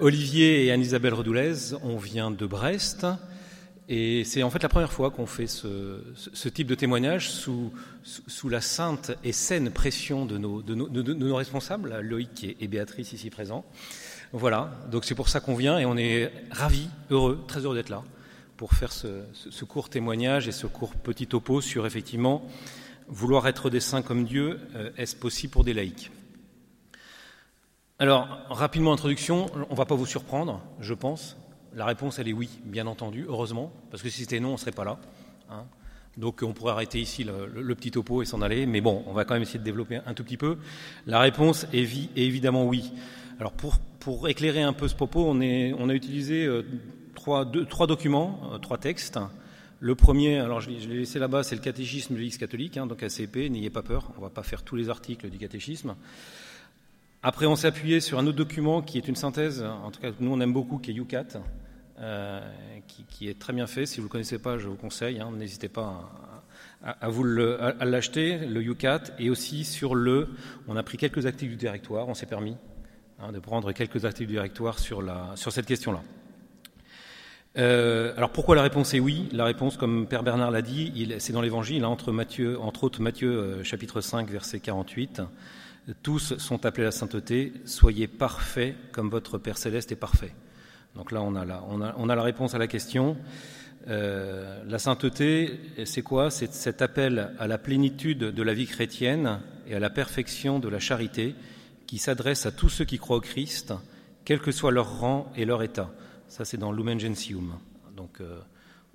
Olivier et Anne-Isabelle Redoulez, on vient de Brest. Et c'est en fait la première fois qu'on fait ce, type de témoignage sous, la sainte et saine pression de nos, responsables, Loïc et, et, Béatrice ici présents. Voilà, donc c'est pour ça qu'on vient et on est ravis, heureux, très heureux d'être là pour faire ce, ce, court témoignage et ce court petit topo sur effectivement vouloir être des saints comme Dieu, euh, est-ce possible pour des laïcs? Alors, rapidement introduction, on ne va pas vous surprendre, je pense. La réponse, elle est oui, bien entendu, heureusement, parce que si c'était non, on ne serait pas là. Hein. Donc on pourrait arrêter ici le, petit topo et s'en aller, mais bon, on va quand même essayer de développer un tout petit peu. La réponse est, est évidemment oui. Alors pour, pour, éclairer un peu ce propos, on, est, on a utilisé euh, trois, deux, trois, documents, euh, trois textes. Le premier, alors je, je l'ai laissé là-bas, c'est le catéchisme de l'Église catholique, hein, donc ACP, n'ayez pas peur, on ne va pas faire tous les articles du catéchisme. Après, on s'est appuyé sur un autre document qui est une synthèse, en tout cas nous on aime beaucoup, qui est UCAT, euh, qui, est très bien fait. Si vous ne le connaissez pas, je vous conseille, hein, n'hésitez pas à, l'acheter, le UCAT, et aussi sur le, on a pris quelques articles du directoire, on s'est permis hein, de prendre quelques articles du directoire sur, cette question-là. Euh, alors pourquoi la réponse est oui? La réponse, comme Père Bernard l'a dit, c'est dans l'Évangile, hein, entre autres Matthieu euh, chapitre 5, verset 48. Tous sont appelés à la sainteté, soyez parfaits comme votre Père céleste est parfait. Donc là, on a la, on a, on a la réponse à la question. Euh, la sainteté, c'est quoi? C'est cet appel à la plénitude de la vie chrétienne et à la perfection de la charité qui s'adresse à tous ceux qui croient au Christ, quel que soit leur rang et leur état. Ça, c'est dans Lumen Gentium. Donc, euh,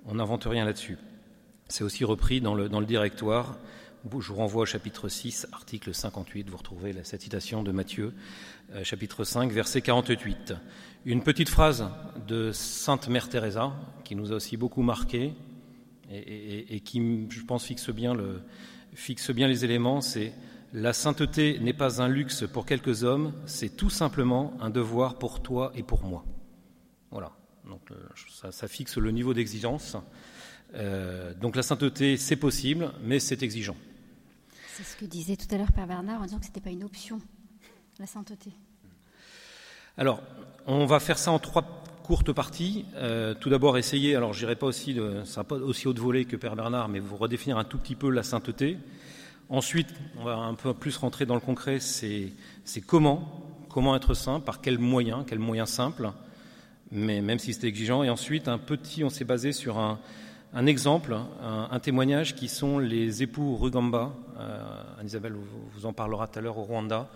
on n'invente rien là-dessus. C'est aussi repris dans le, dans le directoire. Je vous renvoie au chapitre 6, article 58. Vous retrouvez cette citation de Matthieu, euh, chapitre 5, verset 48. Une petite phrase de Sainte Mère Teresa qui nous a aussi beaucoup marqué et, qui, je pense, fixe bien, les éléments. C'est la sainteté n'est pas un luxe pour quelques hommes, c'est tout simplement un devoir pour toi et pour moi. Voilà. Donc ça, ça fixe le niveau d'exigence. Euh, donc la sainteté, c'est possible, mais c'est exigeant. C'est ce que disait tout à l'heure Père Bernard en disant que ce n'était pas une option, la sainteté. Alors, on va faire ça en trois courtes parties. Euh, tout d'abord, essayer, alors je n'irai pas aussi, de, pas aussi haut de volée que Père Bernard, mais vous redéfinir un tout petit peu la sainteté. Ensuite, on va un peu plus rentrer dans le concret, c'est comment, comment être saint, par quels moyens, quels moyens simples, mais même si c'était exigeant. Et ensuite, un petit, on s'est basé sur un, un exemple, un, témoignage qui sont les époux Rugamba, euh, Isabelle vous, en parlera tout à l'heure au Rwanda,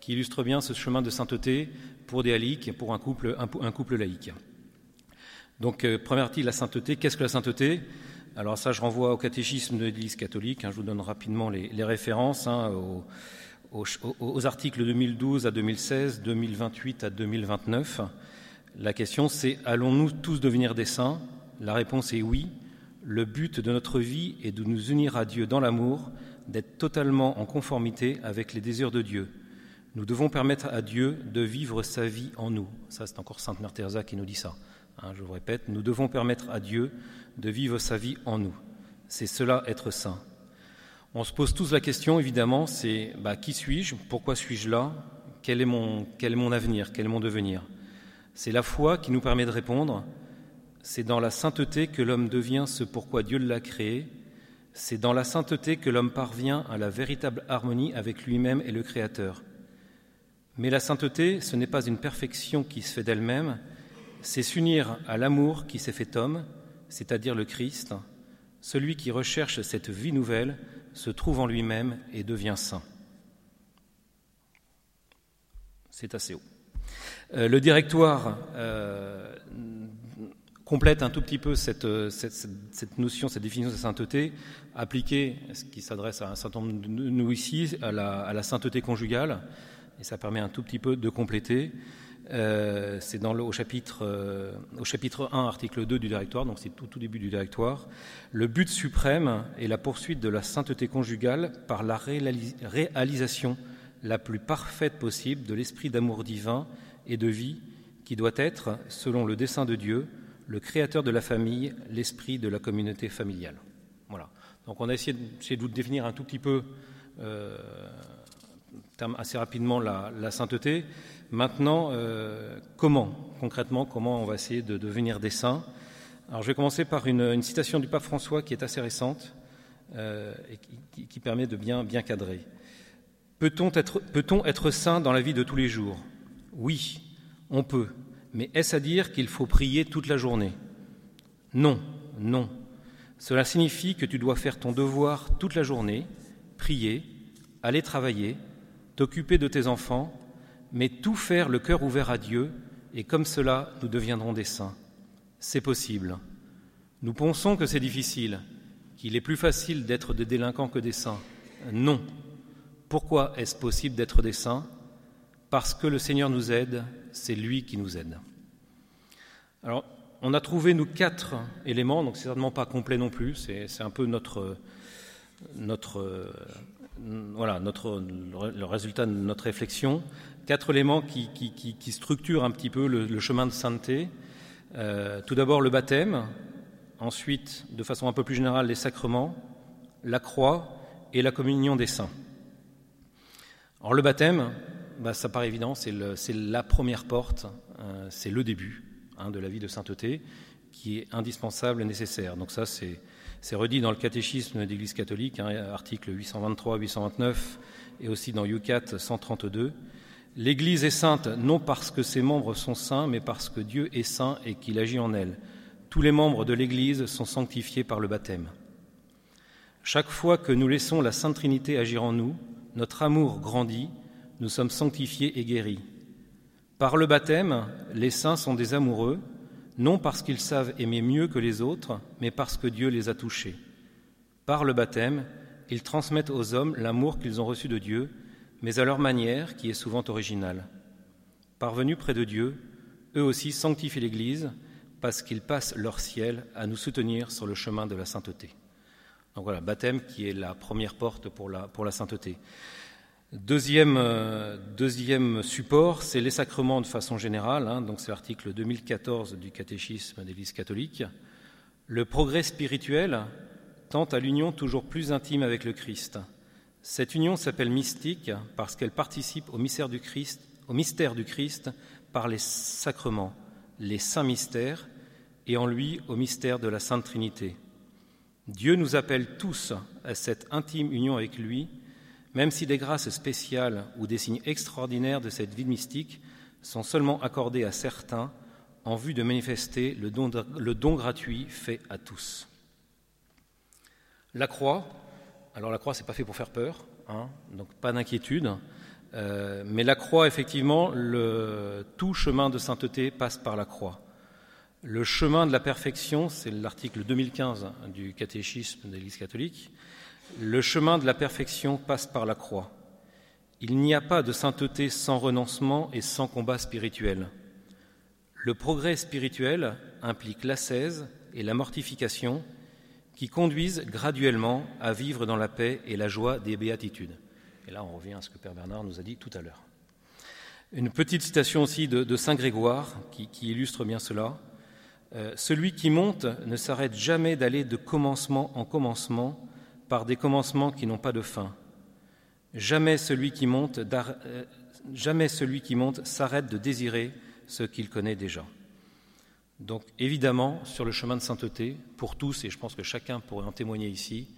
qui illustre bien ce chemin de sainteté pour des laïcs, pour un couple, couple laïque. Donc, euh, premier article, la sainteté. Qu'est-ce que la sainteté? Alors ça, je renvoie au catéchisme de l'Église catholique. Hein, je vous donne rapidement les, références hein, aux, aux, articles 2012 à 2016, 2028 à 2029. La question, c'est allons-nous tous devenir des saints? La réponse est oui. Le but de notre vie est de nous unir à Dieu dans l'amour, d'être totalement en conformité avec les désirs de Dieu. Nous devons permettre à Dieu de vivre sa vie en nous. Ça, c'est encore Sainte Mère qui nous dit ça. Hein, je vous répète, nous devons permettre à Dieu de vivre sa vie en nous. C'est cela être saint. On se pose tous la question, évidemment, c'est bah, qui suis-je? Pourquoi suis-je là? Quel est mon avenir? Quel est mon devenir? C'est la foi qui nous permet de répondre. C'est dans la sainteté que l'homme devient ce pourquoi Dieu l'a créé. C'est dans la sainteté que l'homme parvient à la véritable harmonie avec lui-même et le Créateur. Mais la sainteté, ce n'est pas une perfection qui se fait d'elle-même, c'est s'unir à l'amour qui s'est fait homme, c'est-à-dire le Christ. Celui qui recherche cette vie nouvelle se trouve en lui-même et devient saint. C'est assez haut. Euh, le directoire euh, complète un tout petit peu cette, cette, cette, notion, cette définition de sainteté, appliquée, ce qui s'adresse à un certain nombre de nous ici, à la, sainteté conjugale et ça permet un tout petit peu de compléter. Euh, c'est au, chapitre, euh, au chapitre 1, article 2 du directoire, donc c'est tout, tout début du directoire. Le but suprême est la poursuite de la sainteté conjugale par la réalis réalisation la plus parfaite possible de l'esprit d'amour divin et de vie qui doit être, selon le dessein de Dieu, le créateur de la famille, l'esprit de la communauté familiale. Voilà. Donc on a essayé de, de définir un tout petit peu euh, assez rapidement la, sainteté. Maintenant, euh, comment, concrètement, comment on va essayer de devenir des saints? Alors, je vais commencer par une, citation du pape François qui est assez récente euh, et qui, qui, permet de bien, bien cadrer. Peut-on être, peut être saint dans la vie de tous les jours? Oui, on peut. Mais est-ce à dire qu'il faut prier toute la journée? Non, non. Cela signifie que tu dois faire ton devoir toute la journée, prier, aller travailler, t'occuper de tes enfants, mais tout faire le cœur ouvert à Dieu, et comme cela, nous deviendrons des saints. C'est possible. Nous pensons que c'est difficile, qu'il est plus facile d'être des délinquants que des saints. Non. Pourquoi est-ce possible d'être des saints? Parce que le Seigneur nous aide, c'est lui qui nous aide. Alors, on a trouvé, nous, quatre éléments, donc c'est certainement pas complet non plus, c'est un peu notre, notre, voilà, notre, le résultat de notre réflexion. Quatre éléments qui, structurent un petit peu le, chemin de sainteté. Euh, tout d'abord le baptême, ensuite, de façon un peu plus générale, les sacrements, la croix et la communion des saints. Alors le baptême, bah, ça paraît évident, c'est la première porte, euh, c'est le début hein, de la vie de sainteté qui est indispensable et nécessaire. Donc ça, c'est redit dans le catéchisme de l'Église catholique, hein, article 823-829, et aussi dans UCAT 132. L'Église est sainte non parce que ses membres sont saints, mais parce que Dieu est saint et qu'il agit en elle. Tous les membres de l'Église sont sanctifiés par le baptême. Chaque fois que nous laissons la Sainte Trinité agir en nous, notre amour grandit, nous sommes sanctifiés et guéris. Par le baptême, les saints sont des amoureux, non parce qu'ils savent aimer mieux que les autres, mais parce que Dieu les a touchés. Par le baptême, ils transmettent aux hommes l'amour qu'ils ont reçu de Dieu, mais à leur manière, qui est souvent originale. Parvenus près de Dieu, eux aussi sanctifient l'Église, parce qu'ils passent leur ciel à nous soutenir sur le chemin de la sainteté. Donc voilà, baptême qui est la première porte pour la, pour la sainteté. Deuxième, euh, deuxième support, c'est les sacrements de façon générale. Hein, donc c'est l'article 2014 du catéchisme des l'Église catholique. Le progrès spirituel tend à l'union toujours plus intime avec le Christ. Cette union s'appelle mystique parce qu'elle participe au mystère du Christ, au mystère du Christ par les sacrements, les saints mystères, et en lui au mystère de la Sainte Trinité. Dieu nous appelle tous à cette intime union avec lui, même si des grâces spéciales ou des signes extraordinaires de cette vie mystique sont seulement accordés à certains en vue de manifester le don, gratuit fait à tous. La croix, alors la croix, c'est pas fait pour faire peur, hein, donc pas d'inquiétude. Euh, mais la croix, effectivement, tout chemin de sainteté passe par la croix. Le chemin de la perfection, c'est l'article 2015 du catéchisme de l'Église catholique. Le chemin de la perfection passe par la croix. Il n'y a pas de sainteté sans renoncement et sans combat spirituel. Le progrès spirituel implique l'ascèse et la mortification qui conduisent graduellement à vivre dans la paix et la joie des béatitudes. Et là, on revient à ce que Père Bernard nous a dit tout à l'heure. Une petite citation aussi de, Saint Grégoire qui illustre bien cela. Euh, celui qui monte ne s'arrête jamais d'aller de commencement en commencement par des commencements qui n'ont pas de fin. Jamais celui qui monte, euh, jamais celui qui monte s'arrête de désirer ce qu'il connaît déjà. Donc évidemment, sur le chemin de sainteté, pour tous, et je pense que chacun pourrait en témoigner ici,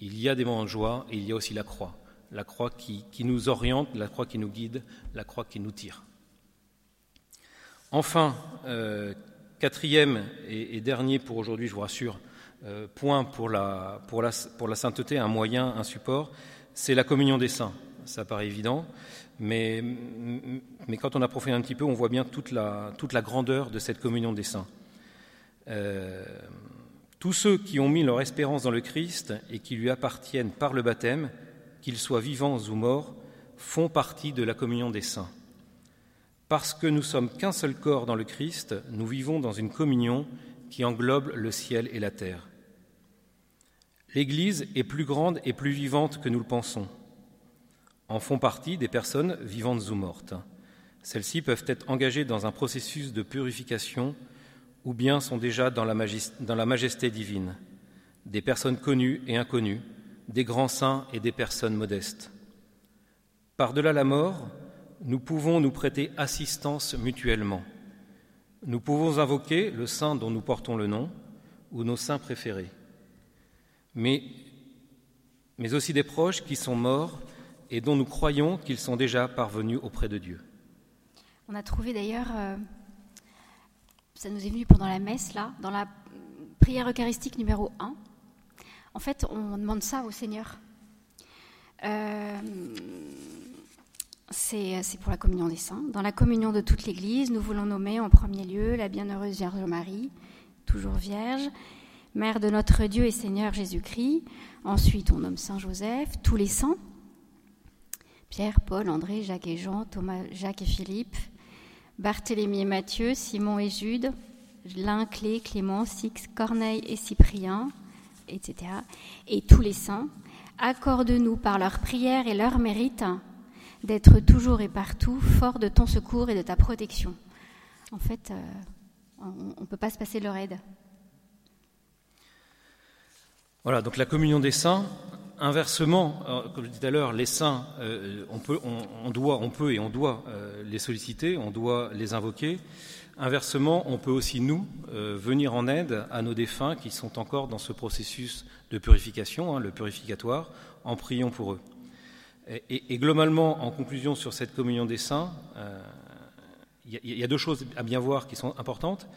il y a des moments de joie et il y a aussi la croix. La croix qui, nous oriente, la croix qui nous guide, la croix qui nous tire. Enfin, euh, Quatrième et, dernier pour aujourd'hui, je vous rassure, euh, point pour la, sainteté, un moyen, un support, c'est la communion des saints. Ça paraît évident, mais, quand on approfondit un petit peu, on voit bien toute la, toute la grandeur de cette communion des saints. Euh, tous ceux qui ont mis leur espérance dans le Christ et qui lui appartiennent par le baptême, qu'ils soient vivants ou morts, font partie de la communion des saints. Parce que nous sommes qu'un seul corps dans le Christ, nous vivons dans une communion qui englobe le ciel et la terre. L'Église est plus grande et plus vivante que nous le pensons. En font partie des personnes vivantes ou mortes. Celles-ci peuvent être engagées dans un processus de purification ou bien sont déjà dans la, majesté, divine. Des personnes connues et inconnues, des grands saints et des personnes modestes. Par-delà la mort, nous pouvons nous prêter assistance mutuellement. Nous pouvons invoquer le saint dont nous portons le nom ou nos saints préférés, mais, aussi des proches qui sont morts et dont nous croyons qu'ils sont déjà parvenus auprès de Dieu. On a trouvé d'ailleurs, euh, ça nous est venu pendant la messe, là, dans la prière eucharistique numéro 1. En fait, on demande ça au Seigneur. Euh, c'est pour la communion des saints. Dans la communion de toute l'Église, nous voulons nommer en premier lieu la bienheureuse Vierge Marie, toujours vierge, mère de notre Dieu et Seigneur Jésus-Christ. Ensuite, on nomme Saint Joseph, tous les saints, Pierre, Paul, André, Jacques et Jean, Thomas, Jacques et Philippe, Barthélemy et Matthieu, Simon et Jude, Lin, Clé, Clément, Six, Corneille et Cyprien, etc. Et tous les saints, accorde-nous par leur prière et leur mérite d'être toujours et partout fort de ton secours et de ta protection. En fait, euh, on ne peut pas se passer de leur aide. Voilà, donc la communion des saints, inversement, comme je disais tout à l'heure, les saints, euh, on, peut, doit, on peut et on doit euh, les solliciter, on doit les invoquer. Inversement, on peut aussi, nous, venir en aide à nos défunts qui sont encore dans ce processus de purification, hein, le purificatoire, en priant pour eux. Et, globalement, en conclusion sur cette communion des saints, il euh, y, a deux choses à bien voir qui sont importantes.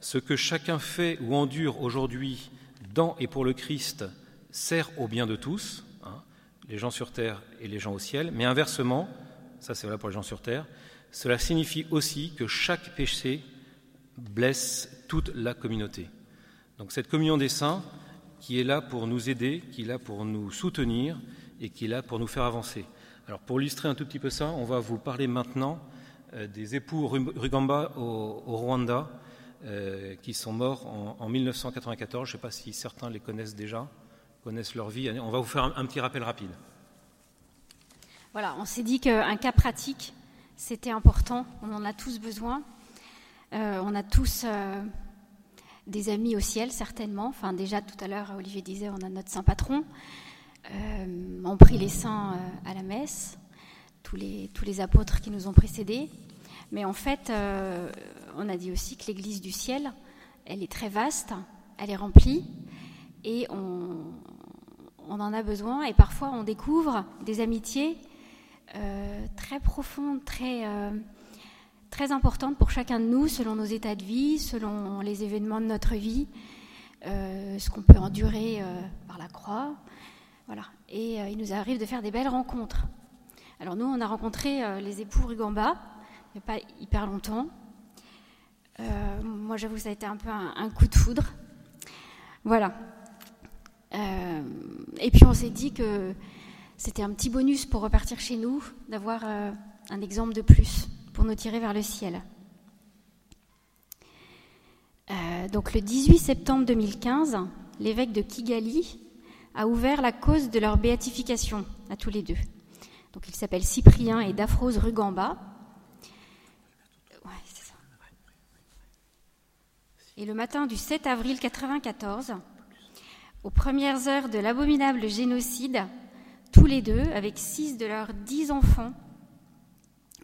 Ce que chacun fait ou endure aujourd'hui dans et pour le Christ sert au bien de tous, hein, les gens sur terre et les gens au ciel, mais inversement, ça c'est voilà pour les gens sur terre, cela signifie aussi que chaque péché blesse toute la communauté. Donc cette communion des saints, qui est là pour nous aider, qui est là pour nous soutenir, et qui est là pour nous faire avancer. Alors pour illustrer un tout petit peu ça, on va vous parler maintenant euh, des époux Rugamba au, Rwanda euh, qui sont morts en, 1994. Je ne sais pas si certains les connaissent déjà, connaissent leur vie. On va vous faire un, petit rappel rapide. Voilà, on s'est dit qu'un cas pratique, c'était important. On en a tous besoin. Euh, on a tous des amis au ciel, certainement. Enfin, déjà tout à l'heure, Olivier disait, on a notre saint patron. Euh, on prie les saints euh, à la messe, tous les, apôtres qui nous ont précédés. Mais en fait, euh, on a dit aussi que l'Église du ciel, elle est très vaste, elle est remplie, et on, on en a besoin. Et parfois, on découvre des amitiés très profondes, très, très importantes pour chacun de nous, selon nos états de vie, selon les événements de notre vie, ce qu'on peut endurer par la croix, voilà. Et euh, il nous arrive de faire des belles rencontres. Alors nous, on a rencontré euh, les époux Rugamba, il n'y a pas hyper longtemps. Euh, moi, j'avoue, ça a été un peu un, coup de foudre. Voilà. et puis on s'est dit que c'était un petit bonus pour repartir chez nous, d'avoir un exemple de plus pour nous tirer vers le ciel. donc le 18 septembre 2015, l'évêque de Kigali a ouvert la cause de leur béatification à tous les deux. Donc ils s'appellent Cyprien et Daphrose Rugamba. Et le matin du 7 avril 94, aux premières heures de l'abominable génocide, tous les deux, avec six de leurs dix enfants,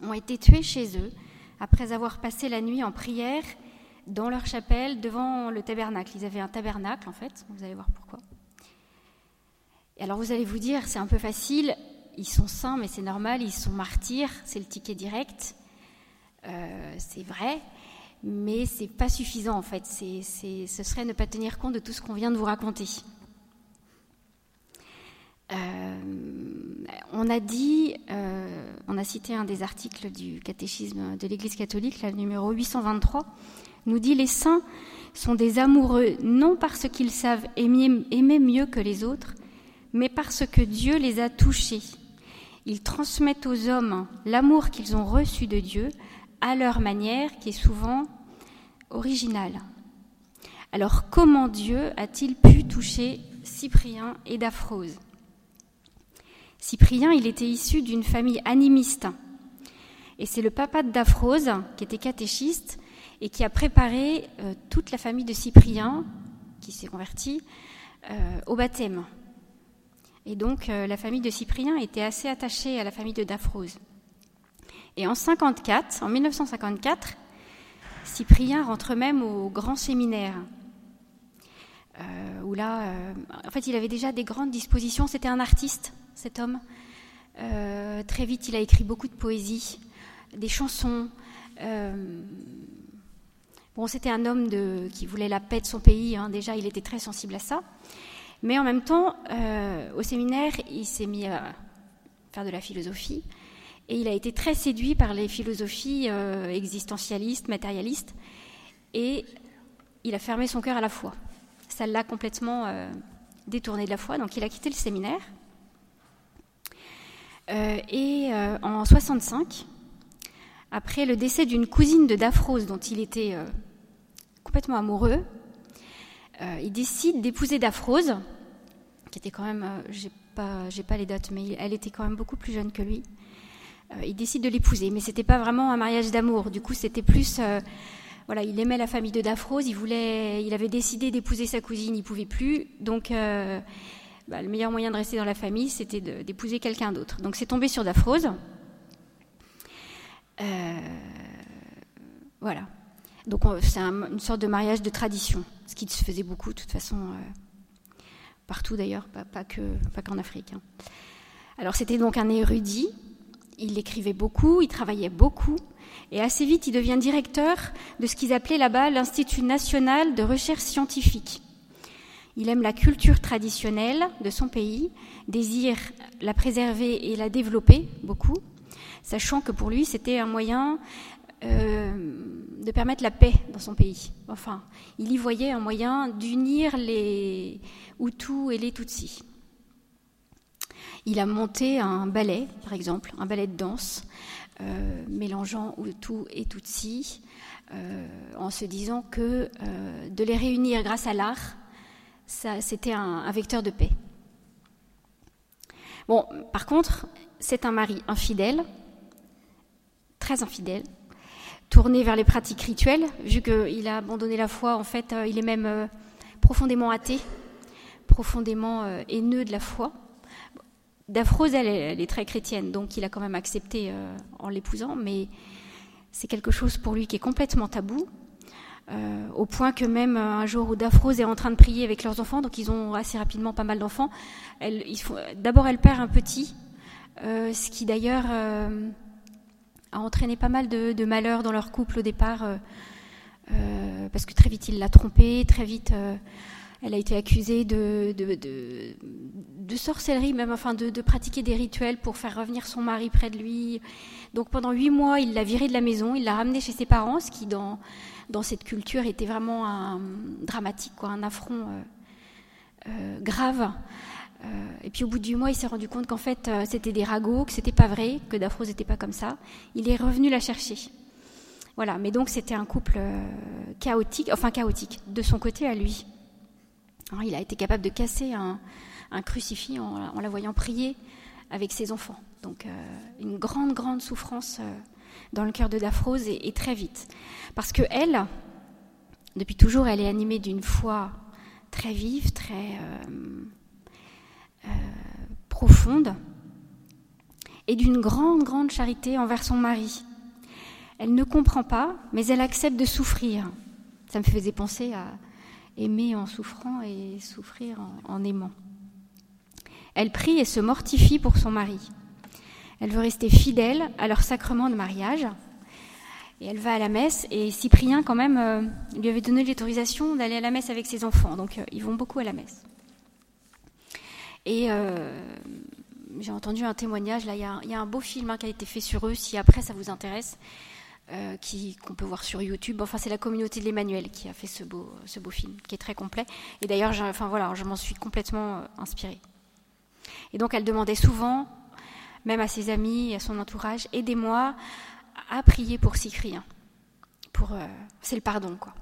ont été tués chez eux après avoir passé la nuit en prière dans leur chapelle devant le tabernacle. Ils avaient un tabernacle en fait, vous allez voir pourquoi. Et alors vous allez vous dire, c'est un peu facile, ils sont saints, mais c'est normal, ils sont martyrs, c'est le ticket direct. Euh, c'est vrai, mais c'est pas suffisant en fait. Ce serait ne pas tenir compte de tout ce qu'on vient de vous raconter. Euh, on a dit, euh, on a cité un des articles du catéchisme de l'Église catholique, le numéro 823, nous dit les saints sont des amoureux non parce qu'ils savent aimer mieux que les autres, mais parce que Dieu les a touchés. Ils transmettent aux hommes l'amour qu'ils ont reçu de Dieu à leur manière, qui est souvent originale. Alors comment Dieu a-t-il pu toucher Cyprien et Daphrose? Cyprien, il était issu d'une famille animiste. Et c'est le papa de Daphrose, qui était catéchiste, et qui a préparé euh, toute la famille de Cyprien, qui s'est converti, euh, au baptême. Et donc la famille de Cyprien était assez attachée à la famille de Daphrose. Et en 54, en 1954, Cyprien rentre même au grand séminaire. où là, en fait, il avait déjà des grandes dispositions. C'était un artiste, cet homme. très vite, il a écrit beaucoup de poésie, des chansons. Bon, c'était un homme qui voulait la paix de son pays, hein. déjà il était très sensible à ça. Mais en même temps, euh, au séminaire, il s'est mis à faire de la philosophie et il a été très séduit par les philosophies euh, existentialistes, matérialistes, et il a fermé son cœur à la foi. Ça l'a complètement euh, détourné de la foi, donc il a quitté le séminaire. et en 65, après le décès d'une cousine de Daphrose dont il était complètement amoureux. Euh, il décide d'épouser Daphrose, qui était quand même, euh, j'ai pas, les dates, mais elle était quand même beaucoup plus jeune que lui. Euh, il décide de l'épouser, mais c'était pas vraiment un mariage d'amour. Du coup, c'était plus, voilà, il aimait la famille de Daphrose, il voulait, il avait décidé d'épouser sa cousine, il pouvait plus, donc. Bah, le meilleur moyen de rester dans la famille, c'était d'épouser quelqu'un d'autre. Donc c'est tombé sur Daphrose. voilà. Donc c'est une sorte de mariage de tradition, ce qui se faisait beaucoup de toute façon euh, partout d'ailleurs, pas, qu'en Afrique. Hein. Alors c'était donc un érudit, il écrivait beaucoup, il travaillait beaucoup, et assez vite il devient directeur de ce qu'ils appelaient là-bas l'Institut national de recherche scientifique. Il aime la culture traditionnelle de son pays, désire la préserver et la développer beaucoup, sachant que pour lui c'était un moyen de permettre la paix dans son pays. Enfin, il y voyait un moyen d'unir les Hutus et les Tutsis. Il a monté un ballet, par exemple, un ballet de danse, euh, mélangeant Hutus et Tutsis, euh, en se disant que de les réunir grâce à l'art, c'était un, un vecteur de paix. Bon, par contre, c'est un mari infidèle, très infidèle, tourné vers les pratiques rituelles, vu qu'il a abandonné la foi, en fait, euh, il est même euh, profondément athée, profondément euh, haineux de la foi. Daphrose, elle, est très chrétienne, donc il a quand même accepté en l'épousant, mais c'est quelque chose pour lui qui est complètement tabou, au point que même un jour où Daphrose est en train de prier avec leurs enfants, donc ils ont assez rapidement pas mal d'enfants, d'abord elle perd un petit, ce qui d'ailleurs a entraîné pas mal de, malheurs dans leur couple au départ, euh, euh, parce que très vite il l'a trompée, très vite euh, elle a été accusée de, de, sorcellerie, même enfin de, pratiquer des rituels pour faire revenir son mari près de lui. Donc pendant huit mois, il l'a virée de la maison, il l'a ramenée chez ses parents, ce qui dans, dans cette culture était vraiment dramatique, quoi, un affront grave. Et puis au bout du mois, il s'est rendu compte qu'en fait, euh, c'était des ragots, que c'était pas vrai, que Daphrose n'était pas comme ça. Il est revenu la chercher. Voilà, mais donc c'était un couple euh, chaotique, enfin chaotique, de son côté à lui. il a été capable de casser un, crucifix en, la voyant prier avec ses enfants. Donc une grande, grande souffrance dans le cœur de Daphrose et, très vite. Parce que elle, depuis toujours, elle est animée d'une foi très vive, très euh, profonde et d'une grande, grande charité envers son mari. Elle ne comprend pas, mais elle accepte de souffrir. Ça me faisait penser à aimer en souffrant et souffrir en, aimant. Elle prie et se mortifie pour son mari. Elle veut rester fidèle à leur sacrement de mariage. Et elle va à la messe. Et Cyprien, quand même, euh, lui avait donné l'autorisation d'aller à la messe avec ses enfants. Donc, euh, ils vont beaucoup à la messe. Et euh, j'ai entendu un témoignage, là, il y, a un beau film hein, qui a été fait sur eux, si après ça vous intéresse, euh, qu'on peut voir sur YouTube. Enfin, c'est la communauté de l'Emmanuel qui a fait ce beau, film, qui est très complet. Et d'ailleurs, enfin, voilà, je m'en suis complètement euh, inspirée. Et donc, elle demandait souvent, même à ses amis, à son entourage, aidez-moi à prier pour Cyprien. Pour, c'est le pardon, quoi.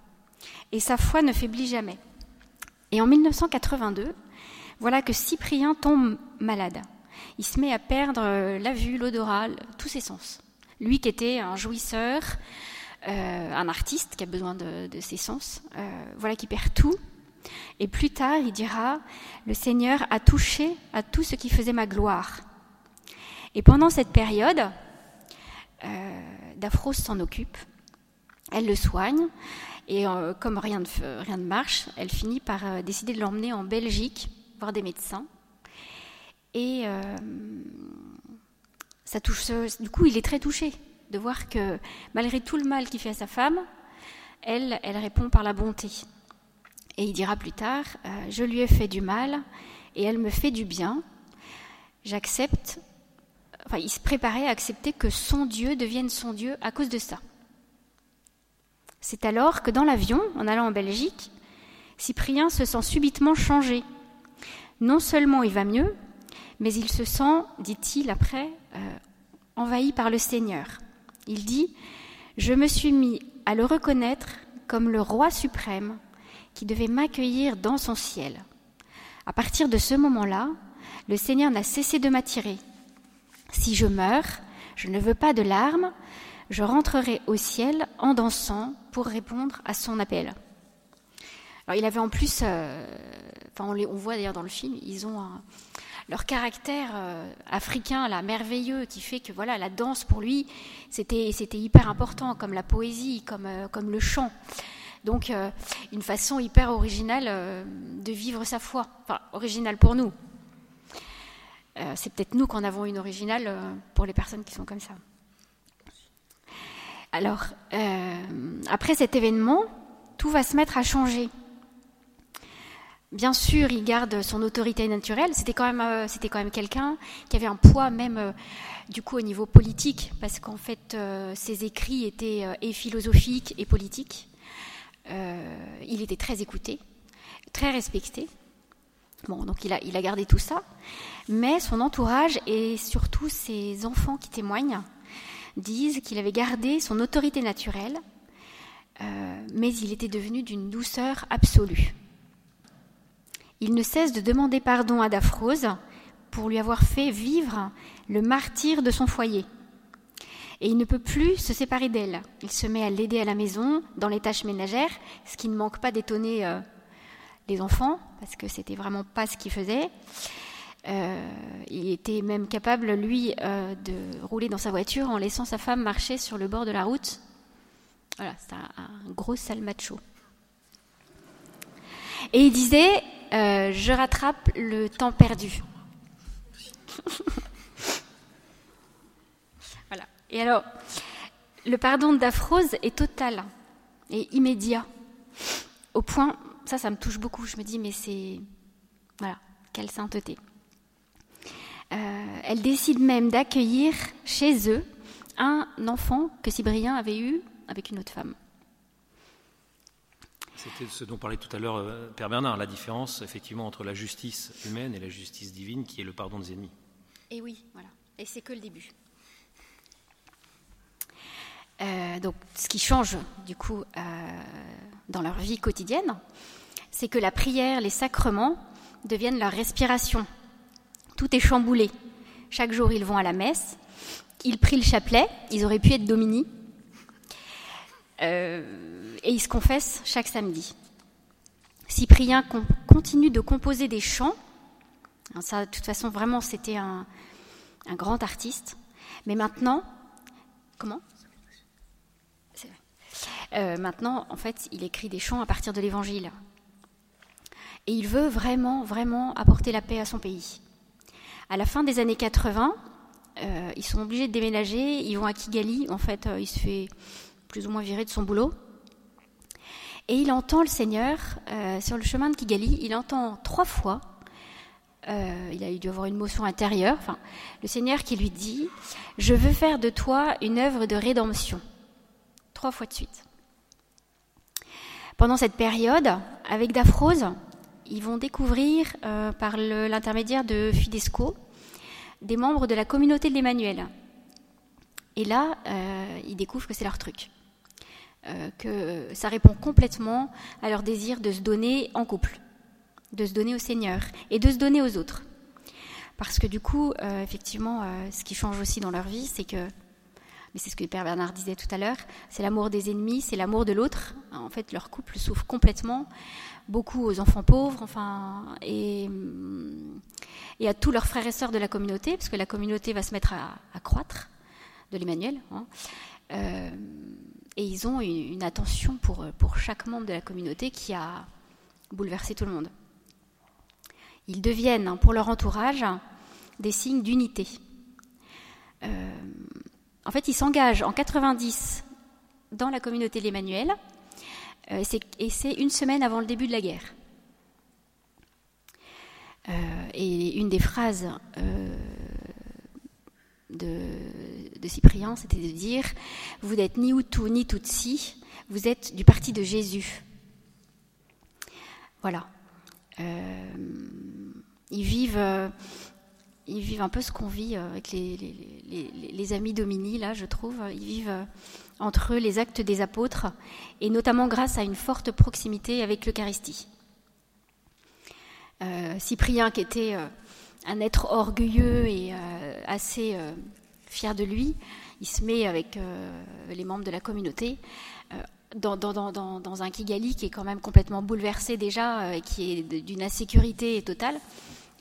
Et sa foi ne faiblit jamais. Et en 1982, voilà que Cyprien tombe malade. Il se met à perdre euh, la vue, l'odorat, tous ses sens. Lui qui était un jouisseur, euh, un artiste qui a besoin de, ses sens, euh, voilà qui perd tout. Et plus tard, il dira, le Seigneur a touché à tout ce qui faisait ma gloire. Et pendant cette période, Daphros s'en occupe, elle le soigne, et comme rien ne, marche, elle finit par décider de l'emmener en Belgique, des médecins. Et euh, ça touche, du coup, il est très touché de voir que malgré tout le mal qu'il fait à sa femme, elle, elle répond par la bonté. Et il dira plus tard, euh, je lui ai fait du mal et elle me fait du bien. J'accepte, enfin, il se préparait à accepter que son Dieu devienne son Dieu à cause de ça. C'est alors que dans l'avion, en allant en Belgique, Cyprien se sent subitement changé. Non seulement il va mieux, mais il se sent, dit-il après, euh, envahi par le Seigneur. Il dit, je me suis mis à le reconnaître comme le roi suprême qui devait m'accueillir dans son ciel. À partir de ce moment-là, le Seigneur n'a cessé de m'attirer. Si je meurs, je ne veux pas de larmes, je rentrerai au ciel en dansant pour répondre à son appel. Alors il avait en plus, euh, enfin on, voit d'ailleurs dans le film, ils ont leur caractère euh, africain, là, merveilleux, qui fait que voilà, la danse pour lui, c'était, hyper important, comme la poésie, comme, euh, le chant. Donc, euh, une façon hyper originale de vivre sa foi. Enfin, originale pour nous. c'est peut-être nous qu'en avons une originale pour les personnes qui sont comme ça. Alors, après cet événement, tout va se mettre à changer. Bien sûr, il garde son autorité naturelle. C'était quand même, euh, quelqu'un qui avait un poids même euh, du coup au niveau politique, parce qu'en fait, euh, ses écrits étaient et philosophiques et politiques. il était très écouté, très respecté. Bon, donc il a, il a gardé tout ça, mais son entourage et surtout ses enfants qui témoignent disent qu'il avait gardé son autorité naturelle, mais il était devenu d'une douceur absolue il ne cesse de demander pardon à Daphrose pour lui avoir fait vivre le martyr de son foyer. Et il ne peut plus se séparer d'elle. Il se met à l'aider à la maison, dans les tâches ménagères, ce qui ne manque pas d'étonner euh, les enfants, parce que c'était vraiment pas ce qu'il faisait. Euh, il était même capable, lui, euh, de rouler dans sa voiture en laissant sa femme marcher sur le bord de la route. Voilà, c'est un, un gros sale macho. Et il disait euh, je rattrape le temps perdu. voilà. Et alors, le pardon d'Aphrose est total et immédiat. Au point, ça, ça me touche beaucoup. Je me dis, mais c'est. Voilà, quelle sainteté. Euh, elle décide même d'accueillir chez eux un enfant que Cybrien avait eu avec une autre femme. C'était ce dont parlait tout à l'heure euh, Père Bernard, la différence effectivement entre la justice humaine et la justice divine qui est le pardon des ennemis. Et oui, voilà. Et c'est que le début. Euh, donc, ce qui change du coup euh, dans leur vie quotidienne, c'est que la prière, les sacrements deviennent leur respiration. Tout est chamboulé. Chaque jour, ils vont à la messe, ils prient le chapelet, ils auraient pu être domini. Euh, et il se confesse chaque samedi. Cyprien continue de composer des chants. Ça, de toute façon, vraiment, c'était un, grand artiste. Mais maintenant, comment? Euh, Maintenant, en fait, il écrit des chants à partir de l'Évangile. Et il veut vraiment, vraiment apporter la paix à son pays. À la fin des années 80, euh, ils sont obligés de déménager. Ils vont à Kigali. En fait, il se fait plus ou moins virer de son boulot. Et il entend le Seigneur euh, sur le chemin de Kigali, il entend trois fois, euh, il a dû avoir une motion intérieure, le Seigneur qui lui dit Je veux faire de toi une œuvre de rédemption. Trois fois de suite. Pendant cette période, avec Daphrose, ils vont découvrir, euh, par l'intermédiaire de Fidesco, des membres de la communauté de l'Emmanuel. Et là, ils découvrent que c'est leur truc. Euh, que ça répond complètement à leur désir de se donner en couple, de se donner au Seigneur et de se donner aux autres. Parce que du coup, euh, effectivement, euh, ce qui change aussi dans leur vie, c'est que mais c'est ce que Père Bernard disait tout à l'heure, c'est l'amour des ennemis, c'est l'amour de l'autre. En fait, leur couple souffre complètement, beaucoup aux enfants pauvres, enfin, et, à tous leurs frères et sœurs de la communauté, parce que la communauté va se mettre à, croître, de l'Emmanuel. Hein. Et ils ont une, attention pour, pour chaque membre de la communauté qui a bouleversé tout le monde. Ils deviennent, hein, pour leur entourage, des signes d'unité. Euh, en fait, ils s'engagent en 90 dans la communauté de l'Emmanuel, euh, et c'est une semaine avant le début de la guerre. Euh, et une des phrases de, Cyprien, c'était de dire Vous n'êtes ni Hutu ni Tutsi, vous êtes du parti de Jésus. Voilà. ils vivent ils vivent un peu ce qu'on vit euh, avec les, amis Domini, là, je trouve. Ils vivent euh, entre eux les actes des apôtres, et notamment grâce à une forte proximité avec l'Eucharistie. Euh, Cyprien, qui était un être orgueilleux et assez fier de lui, il se met avec les membres de la communauté dans, un Kigali qui est quand même complètement bouleversé déjà, et qui est d'une insécurité totale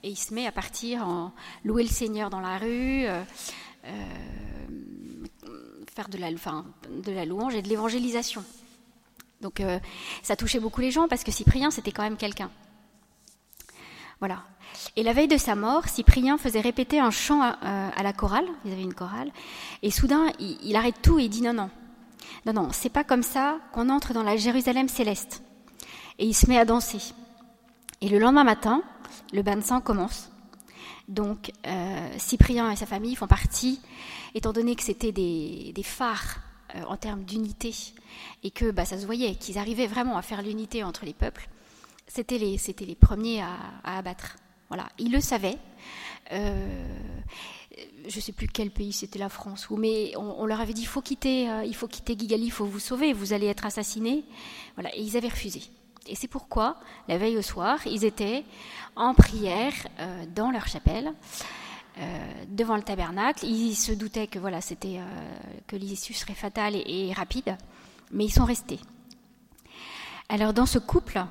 et il se met à partir en louer le Seigneur dans la rue, euh, euh, faire de la, louange et de l'évangélisation. Donc euh, ça touchait beaucoup les gens parce que Cyprien c'était quand même quelqu'un. Voilà. Et la veille de sa mort, Cyprien faisait répéter un chant à, la chorale, ils avaient une chorale, et soudain il, arrête tout et il dit non non, non non, c'est pas comme ça qu'on entre dans la Jérusalem céleste. Et il se met à danser. Et le lendemain matin, le bain de sang commence. Donc euh, Cyprien et sa famille font partie, étant donné que c'était des, phares euh, en termes d'unité et que bah, ça se voyait qu'ils arrivaient vraiment à faire l'unité entre les peuples, c'était les, c'était les premiers à, abattre. Voilà, ils le savaient. Euh, je ne sais plus quel pays c'était la France, mais on, leur avait dit il faut quitter, il faut Gigali, il faut vous sauver, vous allez être assassinés. Voilà, et ils avaient refusé. Et c'est pourquoi, la veille au soir, ils étaient en prière euh, dans leur chapelle, euh, devant le tabernacle. Ils se doutaient que voilà, c'était euh, que l'issue serait fatale et, rapide, mais ils sont restés. Alors dans ce couple,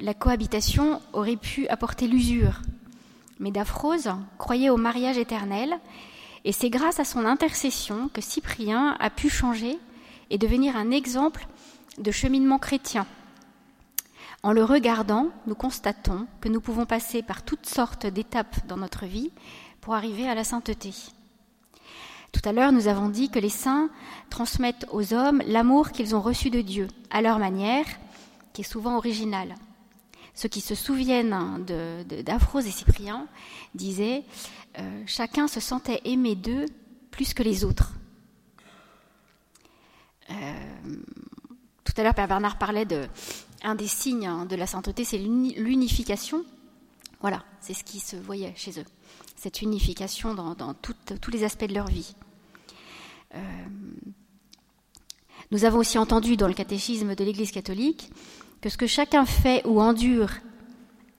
la cohabitation aurait pu apporter l'usure, mais Daphrose croyait au mariage éternel, et c'est grâce à son intercession que Cyprien a pu changer et devenir un exemple de cheminement chrétien en le regardant, nous constatons que nous pouvons passer par toutes sortes d'étapes dans notre vie pour arriver à la sainteté. Tout à l'heure, nous avons dit que les saints transmettent aux hommes l'amour qu'ils ont reçu de Dieu, à leur manière, qui est souvent originale. Ceux qui se souviennent d'Aphrose et Cyprien disaient euh, Chacun se sentait aimé d'eux plus que les autres. Euh, tout à l'heure, Père Bernard parlait de, un des signes de la sainteté, c'est l'unification. Voilà, c'est ce qui se voyait chez eux, cette unification dans, tous les aspects de leur vie. Euh, nous avons aussi entendu dans le catéchisme de l'Église catholique que ce que chacun fait ou endure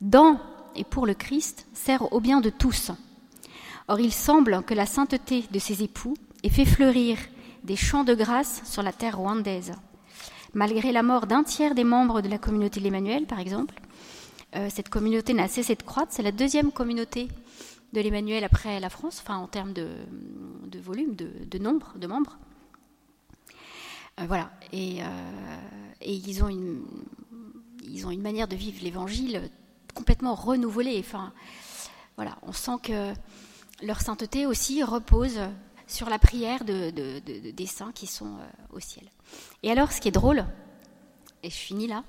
dans et pour le Christ sert au bien de tous. Or, il semble que la sainteté de ses époux ait fait fleurir des champs de grâce sur la terre rwandaise malgré la mort d'un tiers des membres de la communauté de l'Emmanuel, par exemple. Euh, cette communauté n'a cessé de croître. C'est la deuxième communauté de l'Emmanuel après la France, enfin en termes de, volume, de, nombre de membres. Euh, voilà. Euh, et, ils, ont une, ils ont une manière de vivre l'Évangile complètement renouvelée. Enfin, voilà, on sent que leur sainteté aussi repose sur la prière de, des saints qui sont euh, au ciel. Et alors, ce qui est drôle, et je finis là,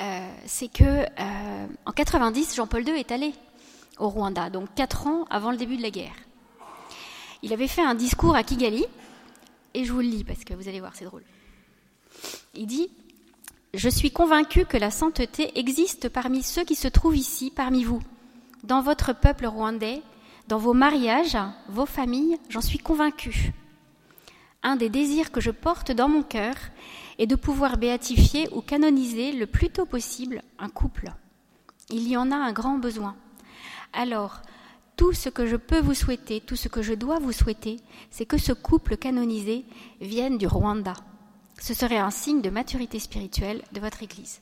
euh, c'est que euh, en 90, Jean-Paul II est allé au Rwanda, donc quatre ans avant le début de la guerre. Il avait fait un discours à Kigali, et je vous le lis parce que vous allez voir, c'est drôle. Il dit je suis convaincu que la sainteté existe parmi ceux qui se trouvent ici, parmi vous, dans votre peuple rwandais, dans vos mariages, vos familles, j'en suis convaincu. Un des désirs que je porte dans mon cœur est de pouvoir béatifier ou canoniser le plus tôt possible un couple. Il y en a un grand besoin. Alors, tout ce que je peux vous souhaiter, tout ce que je dois vous souhaiter, c'est que ce couple canonisé vienne du Rwanda. Ce serait un signe de maturité spirituelle de votre Église.